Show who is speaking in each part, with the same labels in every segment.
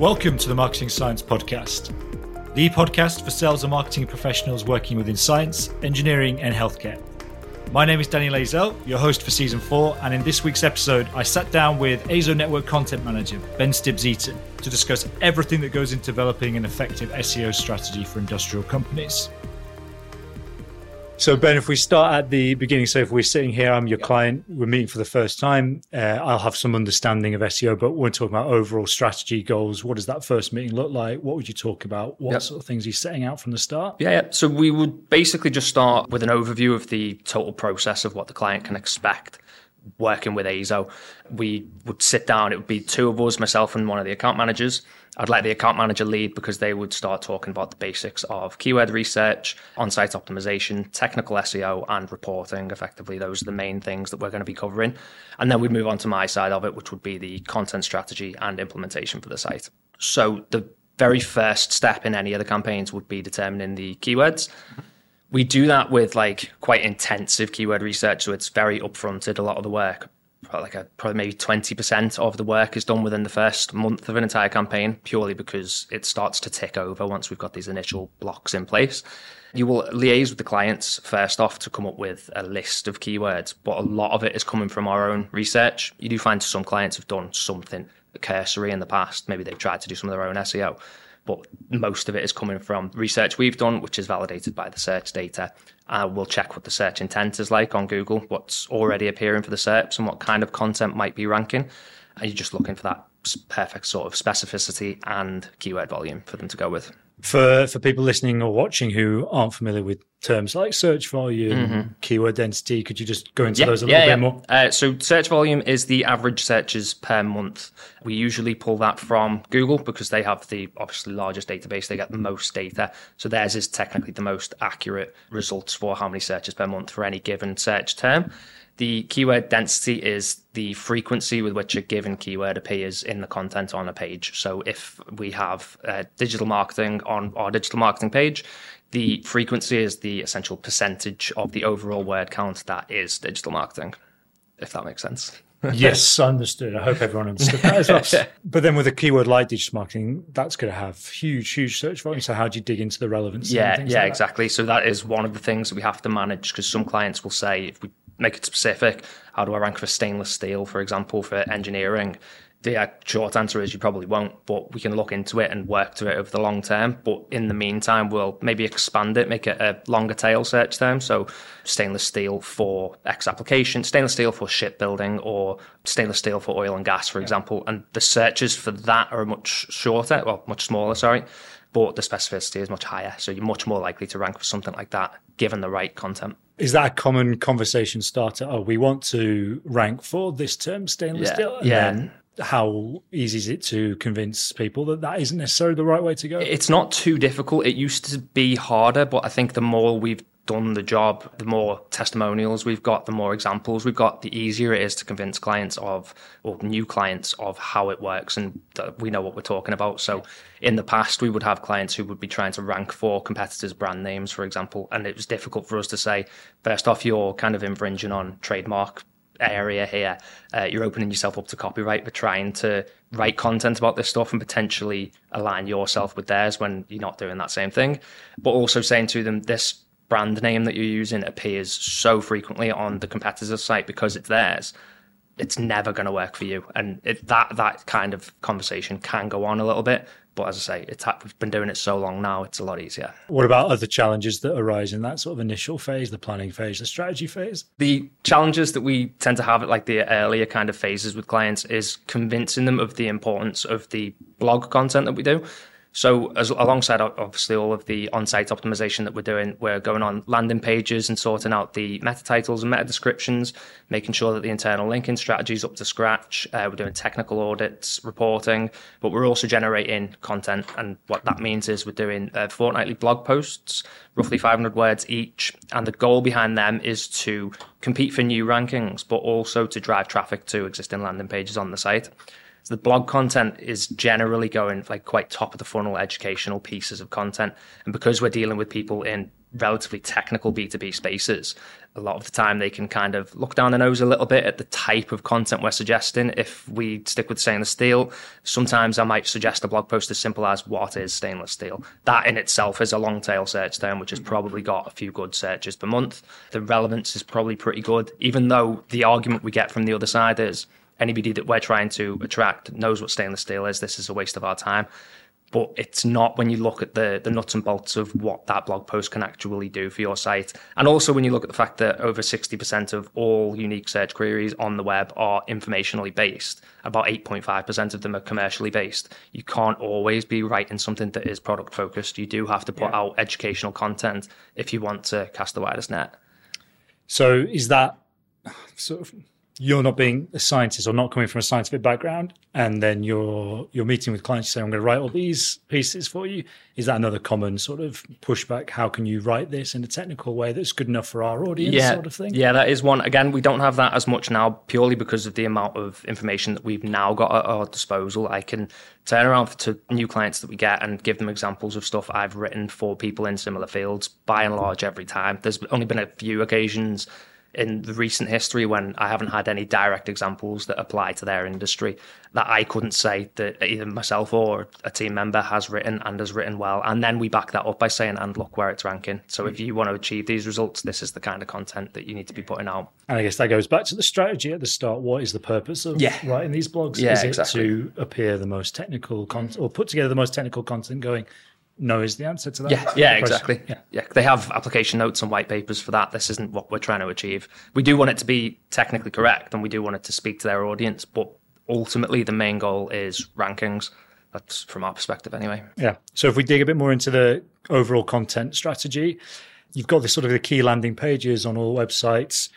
Speaker 1: Welcome to the Marketing Science Podcast, the podcast for sales and marketing professionals working within science, engineering, and healthcare. My name is Danny Lazel, your host for season four, and in this week's episode, I sat down with AZO Network Content Manager Ben Stibbs-Eaton to discuss everything that goes into developing an effective SEO strategy for industrial companies. So, Ben, if we start at the beginning, so if we're sitting here, I'm your client, we're meeting for the first time, uh, I'll have some understanding of SEO, but we're talking about overall strategy goals. What does that first meeting look like? What would you talk about? What yep. sort of things are you setting out from the start?
Speaker 2: Yeah, yeah. So, we would basically just start with an overview of the total process of what the client can expect working with AZO. We would sit down, it would be two of us, myself and one of the account managers I'd let the account manager lead because they would start talking about the basics of keyword research, on site optimization, technical SEO, and reporting. Effectively, those are the main things that we're going to be covering. And then we'd move on to my side of it, which would be the content strategy and implementation for the site. So the very first step in any of the campaigns would be determining the keywords. We do that with like quite intensive keyword research, so it's very upfronted a lot of the work like a, probably maybe 20% of the work is done within the first month of an entire campaign, purely because it starts to tick over once we've got these initial blocks in place. You will liaise with the clients first off to come up with a list of keywords, but a lot of it is coming from our own research. You do find some clients have done something cursory in the past. Maybe they've tried to do some of their own SEO but most of it is coming from research we've done, which is validated by the search data. Uh, we'll check what the search intent is like on Google, what's already appearing for the SERPs, and what kind of content might be ranking. And you're just looking for that perfect sort of specificity and keyword volume for them to go with.
Speaker 1: For for people listening or watching who aren't familiar with terms like search volume, mm-hmm. keyword density, could you just go into yeah, those a little yeah, bit yeah. more?
Speaker 2: Uh, so search volume is the average searches per month. We usually pull that from Google because they have the obviously largest database. They get the most data, so theirs is technically the most accurate results for how many searches per month for any given search term. The keyword density is the frequency with which a given keyword appears in the content on a page. So if we have uh, digital marketing on our digital marketing page, the frequency is the essential percentage of the overall word count that is digital marketing, if that makes sense.
Speaker 1: yes, understood. I hope everyone understood that as well. but then with a keyword like digital marketing, that's going to have huge, huge search volume. So how do you dig into the relevance?
Speaker 2: Yeah, yeah,
Speaker 1: like
Speaker 2: exactly. So that is one of the things that we have to manage because some clients will say if we make it specific. How do I rank for stainless steel, for example, for engineering? The uh, short answer is you probably won't, but we can look into it and work to it over the long term. But in the meantime, we'll maybe expand it, make it a longer tail search term. So stainless steel for X application, stainless steel for shipbuilding, or stainless steel for oil and gas, for example. And the searches for that are much shorter, well, much smaller, sorry but the specificity is much higher. So you're much more likely to rank for something like that given the right content.
Speaker 1: Is that a common conversation starter? Oh, we want to rank for this term, stainless
Speaker 2: yeah.
Speaker 1: steel.
Speaker 2: And yeah.
Speaker 1: How easy is it to convince people that that isn't necessarily the right way to go?
Speaker 2: It's not too difficult. It used to be harder, but I think the more we've done the job, the more testimonials we've got, the more examples we've got, the easier it is to convince clients of, or new clients of how it works and that we know what we're talking about. So in the past, we would have clients who would be trying to rank for competitors' brand names, for example, and it was difficult for us to say, first off, you're kind of infringing on trademark area here. Uh, you're opening yourself up to copyright, but trying to write content about this stuff and potentially align yourself with theirs when you're not doing that same thing. But also saying to them, this brand name that you're using appears so frequently on the competitor's site because it's theirs, it's never going to work for you. And it, that that kind of conversation can go on a little bit. But as I say, it's, we've been doing it so long now, it's a lot easier.
Speaker 1: What about other challenges that arise in that sort of initial phase, the planning phase, the strategy phase?
Speaker 2: The challenges that we tend to have at like the earlier kind of phases with clients is convincing them of the importance of the blog content that we do. So, as, alongside obviously all of the on-site optimization that we're doing, we're going on landing pages and sorting out the meta titles and meta descriptions, making sure that the internal linking strategy is up to scratch. Uh, we're doing technical audits, reporting, but we're also generating content. And what that means is we're doing uh, fortnightly blog posts, roughly 500 words each, and the goal behind them is to compete for new rankings, but also to drive traffic to existing landing pages on the site. So the blog content is generally going like quite top of the funnel educational pieces of content. And because we're dealing with people in relatively technical B2B spaces, a lot of the time they can kind of look down the nose a little bit at the type of content we're suggesting. If we stick with stainless steel, sometimes I might suggest a blog post as simple as what is stainless steel. That in itself is a long tail search term, which has mm-hmm. probably got a few good searches per month. The relevance is probably pretty good, even though the argument we get from the other side is anybody that we're trying to attract knows what stainless steel is. This is a waste of our time but it's not when you look at the the nuts and bolts of what that blog post can actually do for your site. And also when you look at the fact that over 60% of all unique search queries on the web are informationally based, about 8.5% of them are commercially based. You can't always be writing something that is product focused. You do have to put yeah. out educational content if you want to cast the widest net.
Speaker 1: So is that sort of you're not being a scientist or not coming from a scientific background, and then you're you're meeting with clients, saying, "I'm going to write all these pieces for you." Is that another common sort of pushback? How can you write this in a technical way that's good enough for our audience,
Speaker 2: yeah,
Speaker 1: sort of thing?
Speaker 2: Yeah, that is one. Again, we don't have that as much now, purely because of the amount of information that we've now got at our disposal. I can turn around to new clients that we get and give them examples of stuff I've written for people in similar fields. By and large, every time. There's only been a few occasions in the recent history when I haven't had any direct examples that apply to their industry that I couldn't say that either myself or a team member has written and has written well. And then we back that up by saying, and look where it's ranking. So if hmm. you want to achieve these results, this is the kind of content that you need to be putting out.
Speaker 1: And I guess that goes back to the strategy at the start. What is the purpose of yeah. writing these blogs?
Speaker 2: Yeah,
Speaker 1: is it
Speaker 2: exactly.
Speaker 1: to appear the most technical content or put together the most technical content going, no is the answer to that.
Speaker 2: Yeah, yeah, exactly. Yeah. yeah, they have application notes and white papers for that. This isn't what we're trying to achieve. We do want it to be technically correct, and we do want it to speak to their audience. But ultimately, the main goal is rankings. That's from our perspective, anyway.
Speaker 1: Yeah. So if we dig a bit more into the overall content strategy, you've got this sort of the key landing pages on all websites.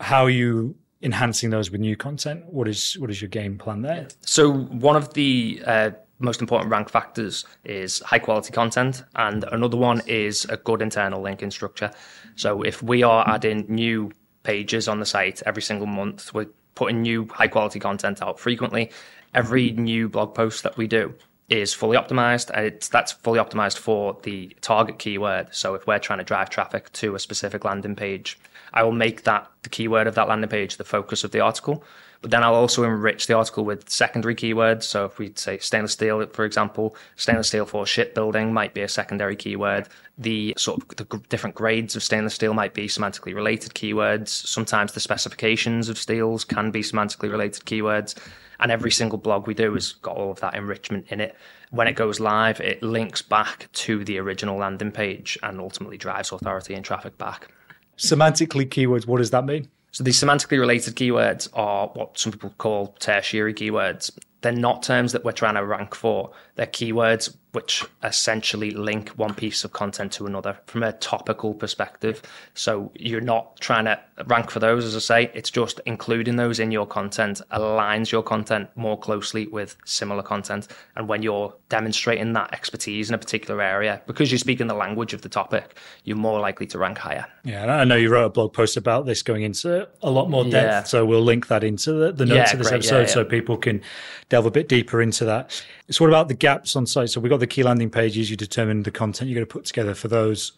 Speaker 1: How are you enhancing those with new content? What is what is your game plan there?
Speaker 2: So one of the uh, most important rank factors is high quality content, and another one is a good internal linking structure. So if we are adding new pages on the site every single month, we're putting new high quality content out frequently. Every new blog post that we do is fully optimized. It's, that's fully optimized for the target keyword. So if we're trying to drive traffic to a specific landing page, I will make that the keyword of that landing page the focus of the article. But then I'll also enrich the article with secondary keywords. So if we say stainless steel, for example, stainless steel for shipbuilding might be a secondary keyword. The sort of the different grades of stainless steel might be semantically related keywords. Sometimes the specifications of steels can be semantically related keywords. And every single blog we do has got all of that enrichment in it. When it goes live, it links back to the original landing page and ultimately drives authority and traffic back.
Speaker 1: Semantically keywords, what does that mean?
Speaker 2: So these semantically related keywords are what some people call tertiary keywords. They're not terms that we're trying to rank for. They're keywords which essentially link one piece of content to another from a topical perspective. So you're not trying to rank for those, as I say, it's just including those in your content aligns your content more closely with similar content. And when you're demonstrating that expertise in a particular area, because you're speaking the language of the topic, you're more likely to rank higher.
Speaker 1: Yeah, and I know you wrote a blog post about this going into a lot more depth. Yeah. So we'll link that into the, the notes yeah, of this great. episode yeah, so people can delve a bit deeper into that. So what about the gaps on site? So we've got the key landing pages. You determine the content you're going to put together for those.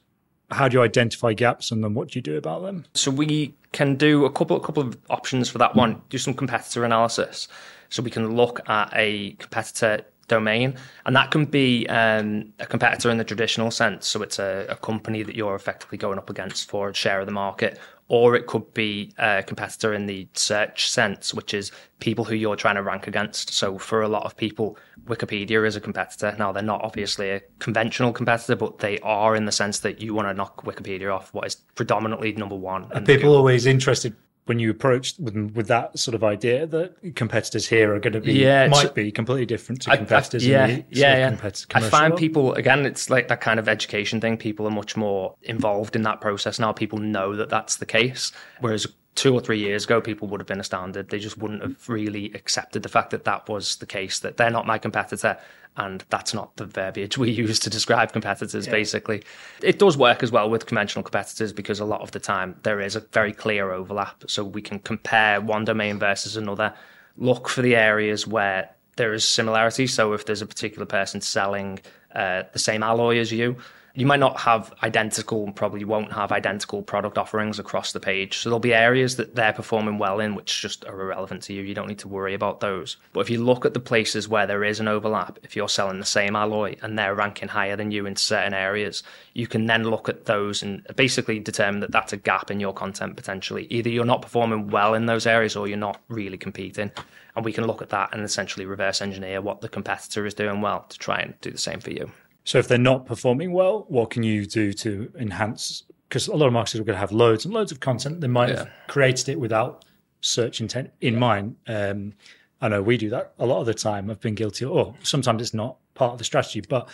Speaker 1: How do you identify gaps and then what do you do about them?
Speaker 2: So we can do a couple, a couple of options for that one. Do some competitor analysis. So we can look at a competitor domain, and that can be um, a competitor in the traditional sense. So it's a, a, company that you're effectively going up against for a share of the market, or it could be a competitor in the search sense, which is people who you're trying to rank against. So for a lot of people, Wikipedia is a competitor. Now they're not obviously a conventional competitor, but they are in the sense that you want to knock Wikipedia off what is predominantly number one.
Speaker 1: Are people Google. always interested when you approach with with that sort of idea that competitors here are going to be yeah, might be completely different to competitors. I, I,
Speaker 2: yeah, yeah, yeah. I find people again, it's like that kind of education thing. People are much more involved in that process now. People know that that's the case, whereas two or three years ago, people would have been astounded. They just wouldn't have really accepted the fact that that was the case. That they're not my competitor and that's not the verbiage we use to describe competitors yeah. basically. It does work as well with conventional competitors because a lot of the time there is a very clear overlap. So we can compare one domain versus another look for the areas where there is similarity. So if there's a particular person selling uh, the same alloy as you you might not have identical, probably won't have identical product offerings across the page. So there'll be areas that they're performing well in, which just are irrelevant to you. You don't need to worry about those. But if you look at the places where there is an overlap, if you're selling the same alloy and they're ranking higher than you in certain areas, you can then look at those and basically determine that that's a gap in your content potentially. Either you're not performing well in those areas or you're not really competing. And we can look at that and essentially reverse engineer what the competitor is doing well to try and do the same for you.
Speaker 1: So if they're not performing well, what can you do to enhance? Because a lot of marketers are going to have loads and loads of content. They might yeah. have created it without search intent in mind. Um, I know we do that a lot of the time. I've been guilty, or sometimes it's not part of the strategy, but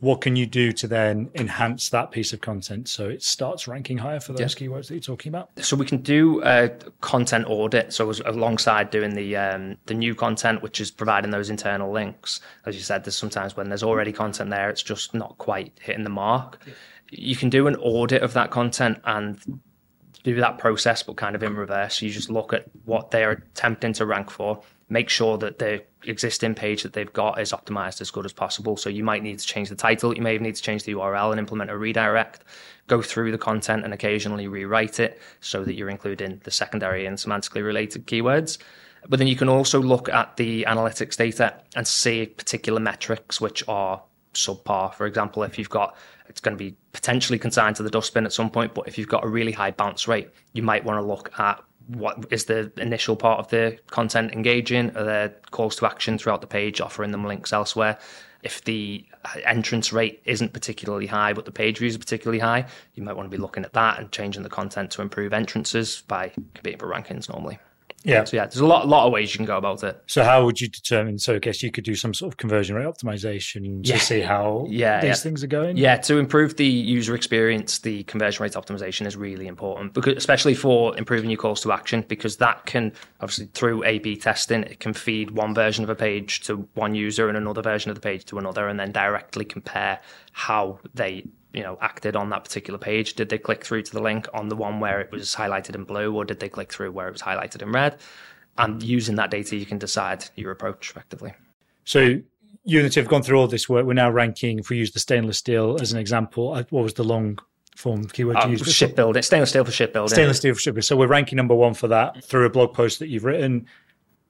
Speaker 1: what can you do to then enhance that piece of content so it starts ranking higher for those yeah. keywords that you're talking about?
Speaker 2: So we can do a content audit. So alongside doing the um, the new content, which is providing those internal links, as you said, there's sometimes when there's already content there, it's just not quite hitting the mark. Yeah. You can do an audit of that content and do that process, but kind of in reverse. You just look at what they're attempting to rank for, make sure that the existing page that they've got is optimized as good as possible. So you might need to change the title, you may need to change the URL and implement a redirect, go through the content and occasionally rewrite it so that you're including the secondary and semantically related keywords. But then you can also look at the analytics data and see particular metrics which are subpar. For example, if you've got it's going to be potentially consigned to the dustbin at some point, but if you've got a really high bounce rate, you might want to look at what is the initial part of the content engaging? Are there calls to action throughout the page, offering them links elsewhere? If the entrance rate isn't particularly high, but the page views are particularly high, you might want to be looking at that and changing the content to improve entrances by competing for rankings normally.
Speaker 1: Yeah.
Speaker 2: So yeah, there's a lot, lot of ways you can go about it.
Speaker 1: So how would you determine? So I guess you could do some sort of conversion rate optimization to yeah. see how yeah, these yeah. things are going.
Speaker 2: Yeah, to improve the user experience, the conversion rate optimization is really important because, especially for improving your calls to action, because that can obviously through A/B testing, it can feed one version of a page to one user and another version of the page to another, and then directly compare how they you know acted on that particular page. Did they click through to the link on the one where it was highlighted in blue or did they click through where it was highlighted in red? And using that data you can decide your approach effectively.
Speaker 1: So unity have gone through all this work. We're now ranking if we use the stainless steel as an example uh, what was the long form keyword uh,
Speaker 2: use shipbuilding stainless steel for shipbuilding.
Speaker 1: Stainless steel for shipbuilding. So we're ranking number one for that through a blog post that you've written.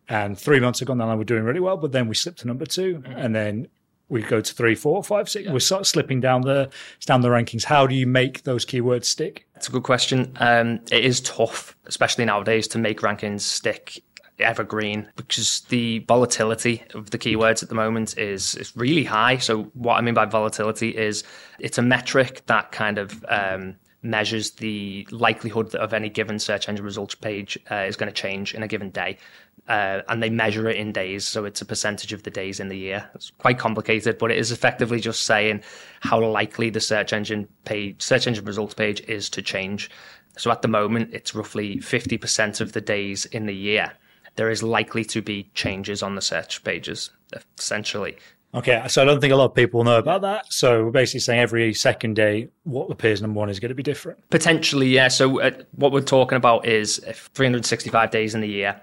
Speaker 1: And three months ago now we're doing really well but then we slipped to number 2 mm-hmm. and then we go to three, four, five, six. Yeah. We're sort of slipping down the down the rankings. How do you make those keywords stick?
Speaker 2: It's a good question. Um, it is tough, especially nowadays, to make rankings stick evergreen because the volatility of the keywords at the moment is is really high. So what I mean by volatility is it's a metric that kind of um, measures the likelihood that of any given search engine results page uh, is going to change in a given day uh, and they measure it in days. So it's a percentage of the days in the year. It's quite complicated, but it is effectively just saying how likely the search engine page, search engine results page is to change. So at the moment, it's roughly 50% of the days in the year. There is likely to be changes on the search pages, essentially.
Speaker 1: Okay, so I don't think a lot of people know about that. So we're basically saying every second day, what appears number one is going to be different.
Speaker 2: Potentially, yeah. So uh, what we're talking about is 365 days in the year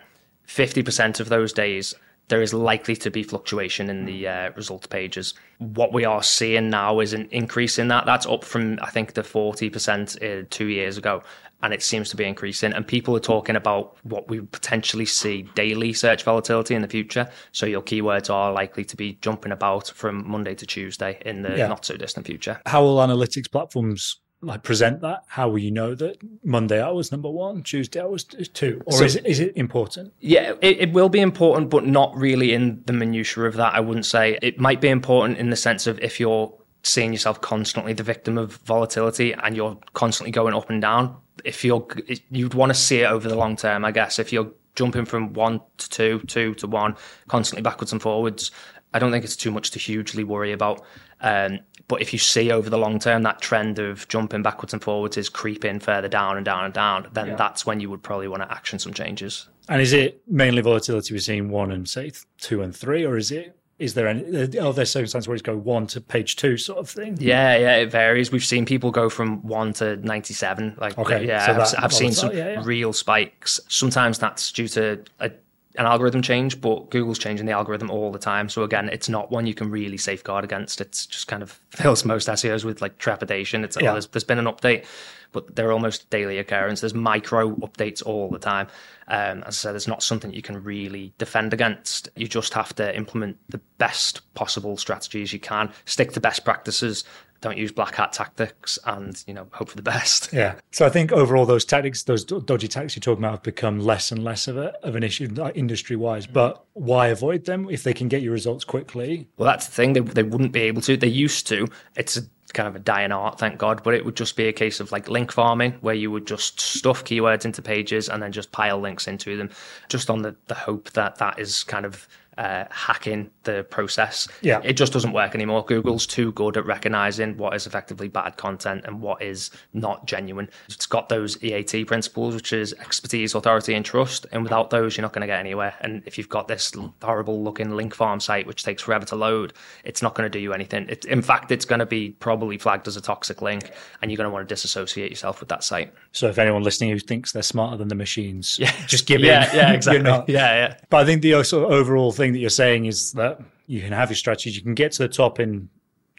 Speaker 2: 50% of those days, there is likely to be fluctuation in the uh, results pages. What we are seeing now is an increase in that. That's up from, I think, the 40% uh, two years ago. And it seems to be increasing. And people are talking about what we potentially see daily search volatility in the future. So your keywords are likely to be jumping about from Monday to Tuesday in the yeah. not so distant future.
Speaker 1: How will analytics platforms like present that? How will you know that Monday I was number one, Tuesday I was two, or so, is it is it important?
Speaker 2: Yeah, it, it, will be important, but not really in the minutiae of that. I wouldn't say it might be important in the sense of if you're seeing yourself constantly the victim of volatility and you're constantly going up and down. If you're you'd want to see it over the long term, I guess. If you're jumping from one to two, two to one, constantly backwards and forwards, I don't think it's too much to hugely worry about. Um, but if you see over the long term that trend of jumping backwards and forwards is creeping further down and down and down, then yeah. that's when you would probably want to action some changes.
Speaker 1: And is it mainly volatility we're seeing one and say two and three, or is it is there any are there circumstances where it's go one to page two sort of thing?
Speaker 2: Yeah yeah it varies. We've seen people go from one to 97 like okay yeah so i've, I've seen some yeah, yeah. real spikes. Sometimes that's due to a an algorithm change, but Google's changing the algorithm all the time. So again, it's not one you can really safeguard against. It's just kind of fills most SEOs with like trepidation. It's like, yeah. oh, there's, there's been an update, but they're almost daily occurrence. There's micro updates all the time. Um, as I said, it's not something you can really defend against. You just have to implement the best possible strategies you can, stick to best practices, don't use black hat tactics and you know hope for the best.
Speaker 1: Yeah. So i think overall those tactics those dodgy tactics you're talking about have become less and less of, a, of an issue industry wise but why avoid them if they can get you results quickly?
Speaker 2: Well that's the thing. They, they wouldn't be able to. They used to. It's a kind of a dying art, thank God. But it would just be a case of like link farming, where you would just stuff keywords into pages and then just pile links into them, just on the, the hope that that is kind of uh, hacking the process.
Speaker 1: Yeah.
Speaker 2: It just doesn't work anymore. Google's too good at recognizing what is effectively bad content and what is not genuine. It's got those EAT principles, which is expertise, authority, and trust. And without those, you're not going to get anywhere. And if you've got this horrible looking link farm site, which takes forever to load, it's not going to do you anything. It, in fact, it's going to be probably flagged as a toxic link, and you're going to want to disassociate yourself with that site.
Speaker 1: So if anyone listening who thinks they're smarter than the machines, yeah. just give
Speaker 2: yeah, in. Yeah, exactly. yeah, yeah.
Speaker 1: But I think the sort of overall thing that you're saying is that you can have your strategies, you can get to the top in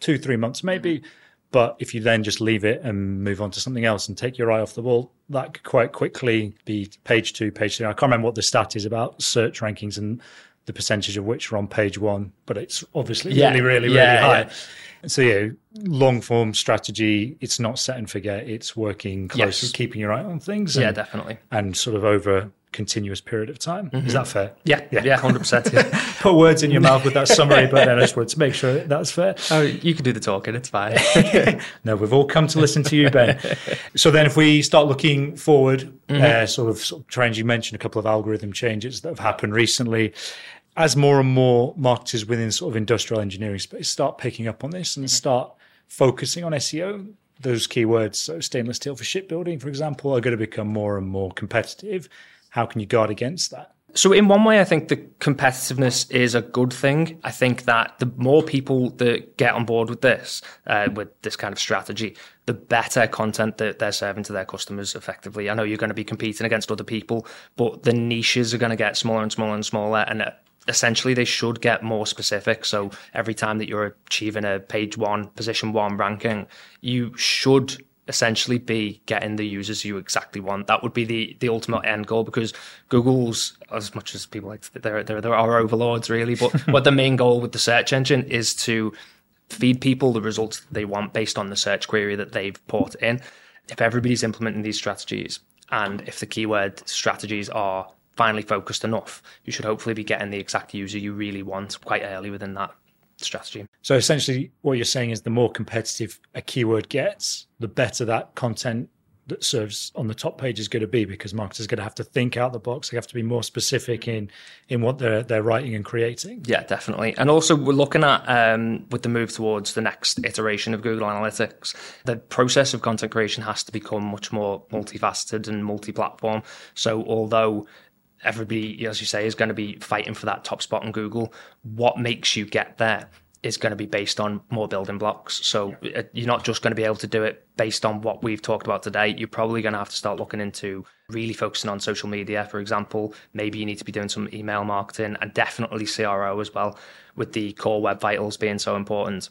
Speaker 1: two, three months maybe. Mm-hmm. But if you then just leave it and move on to something else and take your eye off the ball, that could quite quickly be page two, page three. I can't remember what the stat is about search rankings and the percentage of which are on page one, but it's obviously yeah. really, really, yeah, really high. Yeah. So yeah, long form strategy, it's not set and forget. It's working closely, yes. keeping your eye on things.
Speaker 2: And, yeah, definitely.
Speaker 1: And sort of over continuous period of time. Mm-hmm. Is that fair?
Speaker 2: Yeah, yeah, yeah, hundred percent.
Speaker 1: Put words in your mouth with that summary, but then I just wanted to make sure that's fair.
Speaker 2: Oh, you can do the talking; it's fine.
Speaker 1: no, we've all come to listen to you, Ben. so then, if we start looking forward, mm-hmm. uh, sort of, sort of trying, you mentioned a couple of algorithm changes that have happened recently. As more and more marketers within sort of industrial engineering space start picking up on this and mm-hmm. start focusing on SEO, those keywords, so stainless steel for shipbuilding, for example, are going to become more and more competitive how can you guard against that?
Speaker 2: So, in one way, I think the competitiveness is a good thing. I think that the more people that get on board with this, uh, with this kind of strategy, the better content that they're serving to their customers effectively. I know you're going to be competing against other people, but the niches are going to get smaller and smaller and smaller. And uh, essentially, they should get more specific. So, every time that you're achieving a page one, position one ranking, you should essentially be getting the users you exactly want. That would be the the ultimate end goal because Google's as much as people like they're they're, they're our overlords really, but what the main goal with the search engine is to feed people the results they want based on the search query that they've put in. If everybody's implementing these strategies and if the keyword strategies are finally focused enough, you should hopefully be getting the exact user you really want quite early within that strategy.
Speaker 1: So essentially, what you're saying is the more competitive a keyword gets, the better that content that serves on the top page is going to be because marketers are going to have to think out the box. They have to be more specific in in what they're they're writing and creating.
Speaker 2: Yeah, definitely. And also, we're looking at um, with the move towards the next iteration of Google Analytics, the process of content creation has to become much more multifaceted and multi-platform. So, although everybody, as you say, is going to be fighting for that top spot on Google. What makes you get there is going to be based on more building blocks. So uh, you're not just going to be able to do it based on what we've talked about today. You're probably going to have to start looking into really focusing on social media, for example. Maybe you need to be doing some email marketing and definitely CRO as well, with the core web vitals being so important.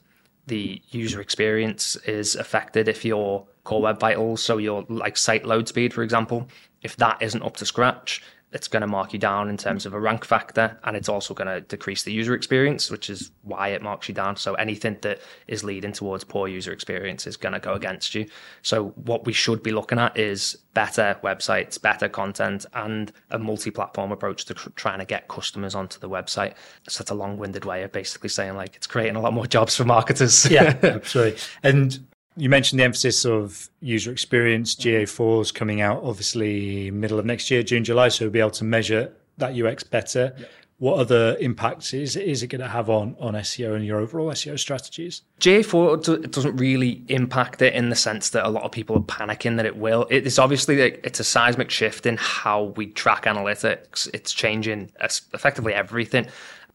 Speaker 2: The user experience is affected if your core web vitals, so your like site load speed, for example, if that isn't up to scratch, it's going to mark you down in terms of a rank factor and it's also going to decrease the user experience which is why it marks you down. So anything that is leading towards poor user experience is going to go against you. So what we should be looking at is better websites better content and a multi-platform approach to tr- trying to get customers onto the website. So that's a long-winded way of basically saying like it's creating a lot more jobs for marketers.
Speaker 1: Yeah absolutely. And you mentioned the emphasis of user experience. Mm-hmm. GA4 is coming out obviously middle of next year, June, July, so we'll be able to measure that UX better. What other impacts is is it going to have on on SEO and your overall SEO strategies?
Speaker 2: GA4 doesn't really impact it in the sense that a lot of people are panicking that it will. It's obviously it's a seismic shift in how we track analytics. It's changing effectively everything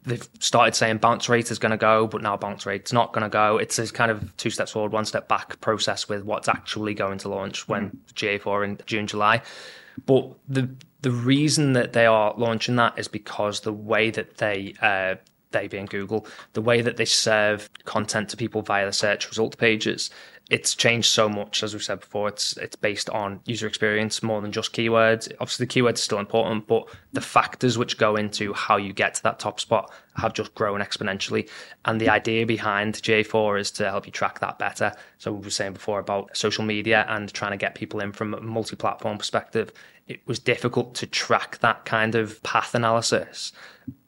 Speaker 2: they've started saying bounce rate is going to go, but now bounce rate's not going to go. It's a kind of two steps forward, one step back process with what's actually going to launch when GA4 in June, July. But the the reason that they are launching that is because the way that they uh, they being Google, the way that they serve content to people via the search result pages it's changed so much, as we've said before. It's it's based on user experience more than just keywords. Obviously, the keywords are still important, but the factors which go into how you get to that top spot have just grown exponentially. And the idea behind GA4 is to help you track that better. So we were saying before about social media and trying to get people in from a multi-platform perspective. It was difficult to track that kind of path analysis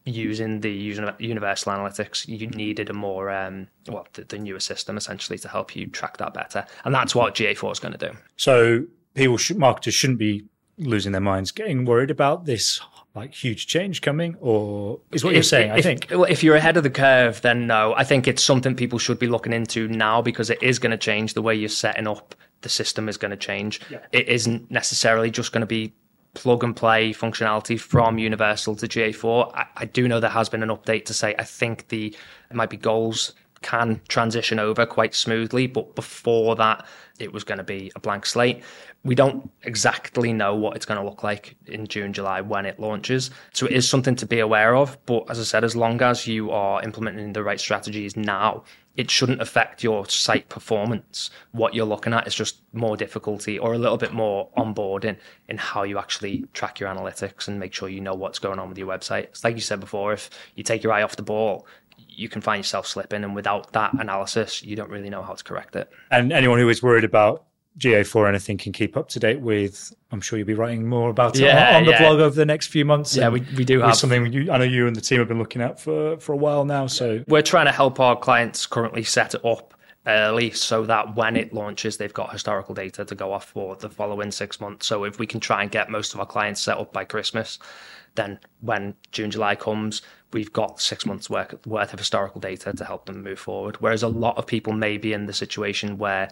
Speaker 2: using the universal analytics, you needed a more um, well the, the, newer system essentially to help you track that better, and that's what GA4 is going to do.
Speaker 1: So people, should, marketers, shouldn't be losing their minds, getting worried about this like huge change coming, or is what if, you're saying?
Speaker 2: If,
Speaker 1: I think.
Speaker 2: If you're ahead of the curve, then no. I think it's something people should be looking into now because it is going to change the way you're setting up. The system is going to change. Yeah. It isn't necessarily just going to be plug and play functionality from Universal to GA4. I, I, do know there has been an update to say I think the it might be goals can transition over quite smoothly, but before that, it was going to be a blank slate. We don't exactly know what it's going to look like in June, July when it launches. So it is something to be aware of. But as I said, as long as you are implementing the right strategies now, it shouldn't affect your site performance. What you're looking at is just more difficulty or a little bit more onboarding in how you actually track your analytics and make sure you know what's going on with your website. It's like you said before, if you take your eye off the ball, you can find yourself slipping, and without that analysis, you don't really know how to correct it.
Speaker 1: And anyone who is worried about GA4 anything can keep up to date with. I'm sure you'll be writing more about it yeah, on, the yeah. blog over the next few months.
Speaker 2: Yeah, we, we do have
Speaker 1: something you, I know you and the team have been looking at for, for a while now. So
Speaker 2: we're trying to help our clients currently set it up early so that when it launches, they've got historical data to go off for the following six months. So if we can try and get most of our clients set up by Christmas, then when June, July comes, we've got six months worth, worth of historical data to help them move forward. Whereas a lot of people may be in the situation where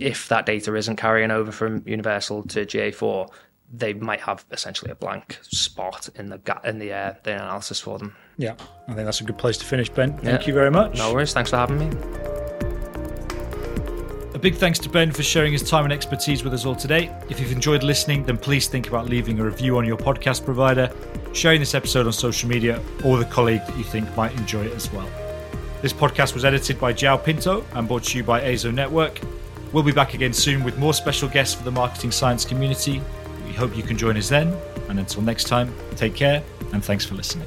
Speaker 2: if that data isn't carrying over from Universal to GA4, they might have essentially a blank spot in the in the uh, the analysis for them.
Speaker 1: Yeah, I think that's a good place to finish, Ben. Thank yeah. you very much.
Speaker 2: No worries. Thanks for having me.
Speaker 1: A big thanks to Ben for sharing his time and expertise with us all today. If you've enjoyed listening, then please think about leaving a review on your podcast provider, sharing this episode on social media, or with a colleague that you think might enjoy it as well. This podcast was edited by Joao Pinto and brought to you by Azo Network. We'll be back again soon with more special guests for the marketing science community. We hope you can join us then. And until next time, take care and thanks for listening.